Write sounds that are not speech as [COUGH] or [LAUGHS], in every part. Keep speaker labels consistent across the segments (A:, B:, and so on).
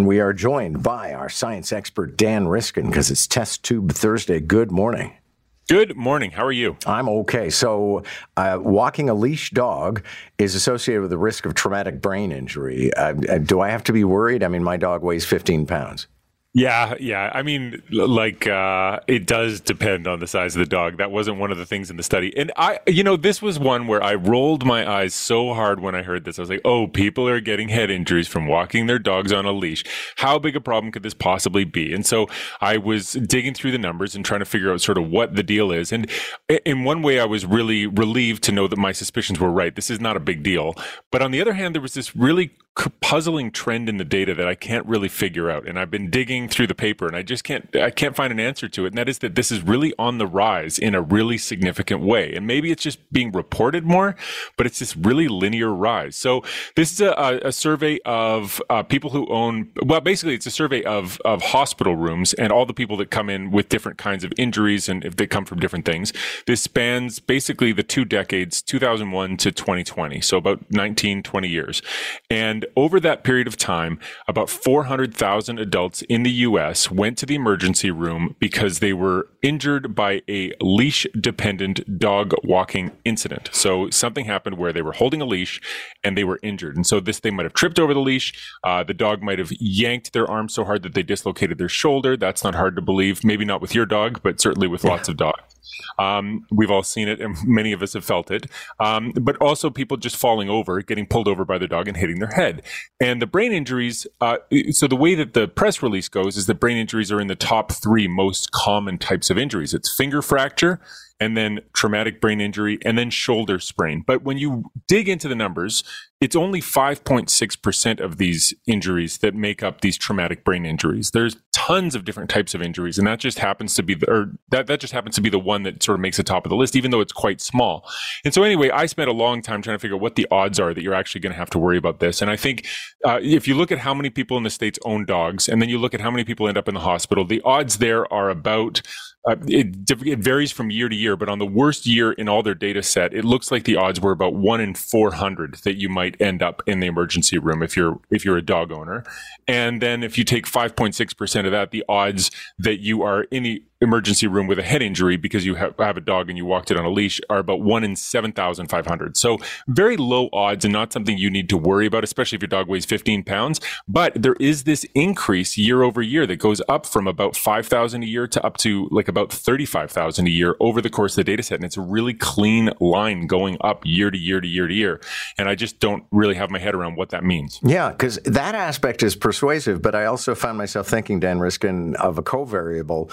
A: We are joined by our science expert, Dan Riskin, because it's Test Tube Thursday. Good morning.
B: Good morning. How are you?
A: I'm okay. So, uh, walking a leash dog is associated with the risk of traumatic brain injury. Uh, do I have to be worried? I mean, my dog weighs 15 pounds.
B: Yeah, yeah. I mean, like uh, it does depend on the size of the dog. That wasn't one of the things in the study. And I, you know, this was one where I rolled my eyes so hard when I heard this. I was like, "Oh, people are getting head injuries from walking their dogs on a leash. How big a problem could this possibly be?" And so I was digging through the numbers and trying to figure out sort of what the deal is. And in one way, I was really relieved to know that my suspicions were right. This is not a big deal. But on the other hand, there was this really puzzling trend in the data that I can't really figure out. And I've been digging through the paper and I just can't, I can't find an answer to it. And that is that this is really on the rise in a really significant way. And maybe it's just being reported more, but it's this really linear rise. So this is a, a survey of uh, people who own, well, basically it's a survey of, of hospital rooms and all the people that come in with different kinds of injuries and if they come from different things. This spans basically the two decades, 2001 to 2020. So about 19, 20 years. And over that period of time, about 400,000 adults in the US went to the emergency room because they were injured by a leash dependent dog walking incident. So something happened where they were holding a leash and they were injured. And so this, they might have tripped over the leash. Uh, the dog might have yanked their arm so hard that they dislocated their shoulder. That's not hard to believe. Maybe not with your dog, but certainly with lots of dogs. Um, we've all seen it, and many of us have felt it. Um, but also people just falling over, getting pulled over by their dog and hitting their head. And the brain injuries. Uh, so the way that the press release goes is that brain injuries are in the top three most common types of injuries. It's finger fracture, and then traumatic brain injury, and then shoulder sprain. But when you dig into the numbers, it's only 5.6% of these injuries that make up these traumatic brain injuries. There's tons of different types of injuries, and that just happens to be the, or that, that just happens to be the one that sort of makes the top of the list, even though it's quite small. And so anyway, I spent a long time trying to figure out what the odds are that you're actually going to have to worry about this. And I think uh, if you look at how many people in the States own dogs, and then you look at how many people end up in the hospital, the odds there are about uh, it, it, varies from year to year, but on the worst year in all their data set, it looks like the odds were about one in 400 that you might end up in the emergency room if you're if you're a dog owner. And then if you take 5.6% of that, the odds that you are the emergency room with a head injury because you have, have a dog and you walked it on a leash are about one in 7,500. So very low odds and not something you need to worry about, especially if your dog weighs 15 pounds. But there is this increase year over year that goes up from about 5,000 a year to up to like about 35,000 a year over the course of the data set. And it's a really clean line going up year to year to year to year. And I just don't really have my head around what that means.
A: Yeah, because that aspect is persuasive. But I also found myself thinking, Dan Riskin, of a covariable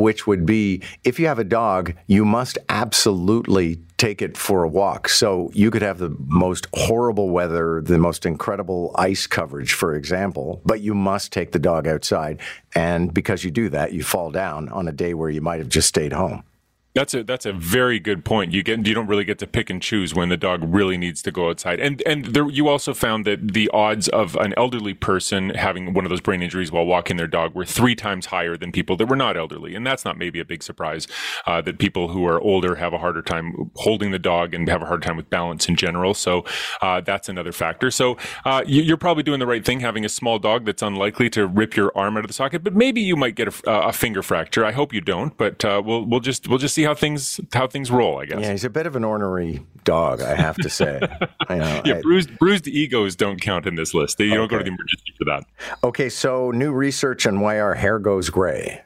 A: which would be if you have a dog, you must absolutely take it for a walk. So you could have the most horrible weather, the most incredible ice coverage, for example, but you must take the dog outside. And because you do that, you fall down on a day where you might have just stayed home.
B: That's a that's a very good point. You get you don't really get to pick and choose when the dog really needs to go outside. And and there, you also found that the odds of an elderly person having one of those brain injuries while walking their dog were three times higher than people that were not elderly. And that's not maybe a big surprise uh, that people who are older have a harder time holding the dog and have a hard time with balance in general. So uh, that's another factor. So uh, you, are probably doing the right thing having a small dog that's unlikely to rip your arm out of the socket. But maybe you might get a, a finger fracture. I hope you don't. But uh, we'll we'll just we'll just see see how things how things roll. I guess.
A: Yeah, he's a bit of an ornery dog, I have to say. [LAUGHS]
B: I know, yeah, I, bruised bruised egos don't count in this list. You okay. don't go to the emergency for that.
A: Okay, so new research on why our hair goes gray.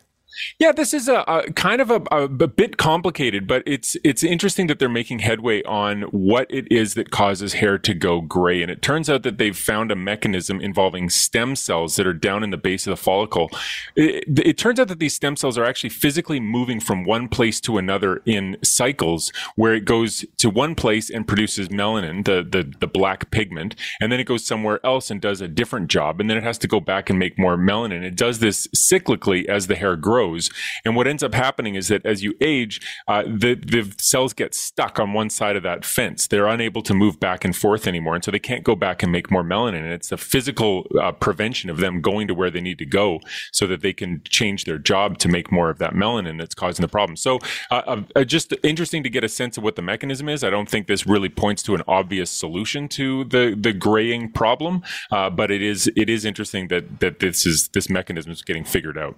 B: Yeah, this is a, a kind of a, a, a, bit complicated, but it's it's interesting that they're making headway on what it is that causes hair to go gray. And it turns out that they've found a mechanism involving stem cells that are down in the base of the follicle. It, it turns out that these stem cells are actually physically moving from one place to another in cycles, where it goes to one place and produces melanin, the the, the black pigment, and then it goes somewhere else and does a different job, and then it has to go back and make more melanin. It does this cyclically as the hair grows grows. And what ends up happening is that as you age, uh, the the cells get stuck on one side of that fence. They're unable to move back and forth anymore, and so they can't go back and make more melanin. And it's a physical uh, prevention of them going to where they need to go, so that they can change their job to make more of that melanin that's causing the problem. So, uh, uh, uh just interesting to get a sense of what the mechanism is. I don't think this really points to an obvious solution to the the graying problem, uh, but it is it is interesting that that this is this mechanism is getting figured out.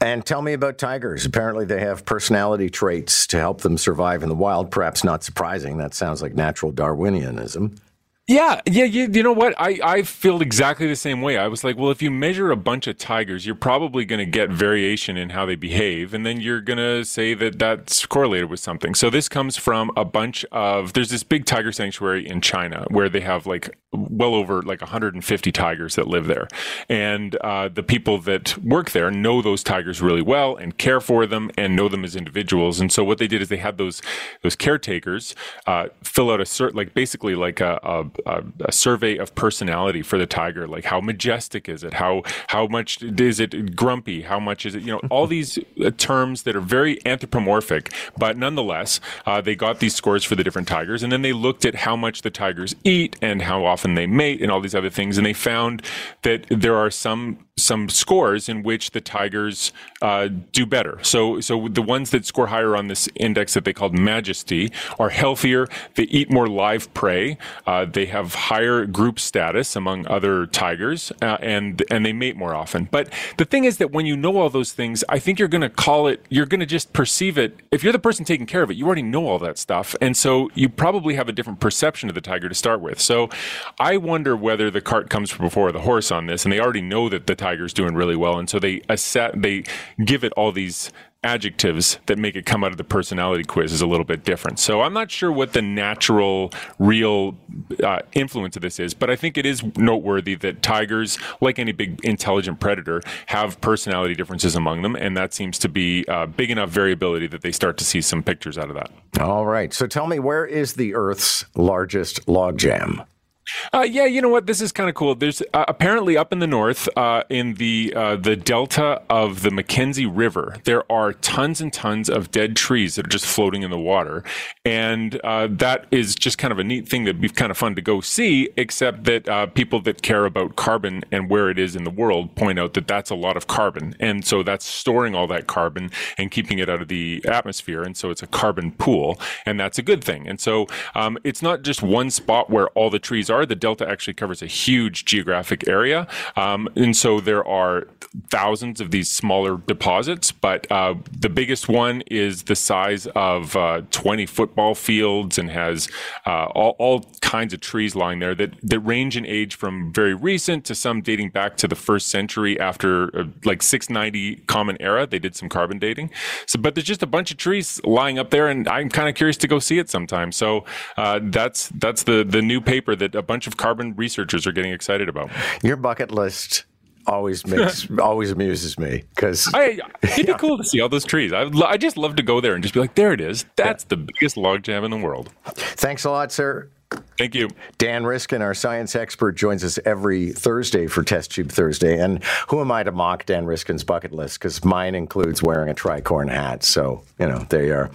A: And tell me about tigers. Apparently, they have personality traits to help them survive in the wild. Perhaps not surprising. That sounds like natural Darwinianism.
B: Yeah, yeah, you, you know what? I, I feel exactly the same way. I was like, well, if you measure a bunch of tigers, you're probably going to get variation in how they behave, and then you're going to say that that's correlated with something. So this comes from a bunch of there's this big tiger sanctuary in China where they have like well over like 150 tigers that live there, and uh, the people that work there know those tigers really well and care for them and know them as individuals. And so what they did is they had those those caretakers uh, fill out a cert like basically like a, a a, a, survey of personality for the tiger like how majestic is it? How how much is it grumpy? How much is it you know [LAUGHS] all these uh, terms that are very anthropomorphic but nonetheless uh, they got these scores for the different tigers and then they looked at how much the tigers eat and how often they mate and all these other things and they found that there are some some scores in which the tigers uh, do better. So, so the ones that score higher on this index that they called Majesty are healthier. They eat more live prey. Uh, they have higher group status among other tigers, uh, and and they mate more often. But the thing is that when you know all those things, I think you're going to call it. You're going to just perceive it. If you're the person taking care of it, you already know all that stuff, and so you probably have a different perception of the tiger to start with. So, I wonder whether the cart comes before the horse on this, and they already know that the Tiger's doing really well, and so they asset, they give it all these adjectives that make it come out of the personality quiz is a little bit different. So I'm not sure what the natural, real uh, influence of this is, but I think it is noteworthy that tigers, like any big intelligent predator, have personality differences among them, and that seems to be uh, big enough variability that they start to see some pictures out of that.
A: All right. So tell me, where is the Earth's largest logjam?
B: Uh, yeah, you know what? This is kind of cool. There's uh, apparently up in the north, uh, in the uh, the delta of the Mackenzie River, there are tons and tons of dead trees that are just floating in the water, and uh, that is just kind of a neat thing that'd be kind of fun to go see. Except that uh, people that care about carbon and where it is in the world point out that that's a lot of carbon, and so that's storing all that carbon and keeping it out of the atmosphere, and so it's a carbon pool, and that's a good thing. And so um, it's not just one spot where all the trees are the Delta actually covers a huge geographic area. Um, and so there are thousands of these smaller deposits, but uh, the biggest one is the size of uh, 20 football fields and has uh, all, all, kinds of trees lying there that, that range in age from very recent to some dating back to the first century after uh, like 690 Common Era. They did some carbon dating. So, but there's just a bunch of trees lying up there, and I'm kind of curious to go see it sometime. So uh, that's that's the the new paper that bunch of carbon researchers are getting excited about.
A: Your bucket list always makes [LAUGHS] always amuses me because
B: it'd be yeah. cool to see all those trees. I, I just love to go there and just be like, there it is. That's yeah. the biggest logjam in the world.
A: Thanks a lot, sir.
B: Thank you.
A: Dan Riskin, our science expert, joins us every Thursday for Test Tube Thursday. And who am I to mock Dan Riskin's bucket list? Because mine includes wearing a tricorn hat. So, you know, there you are.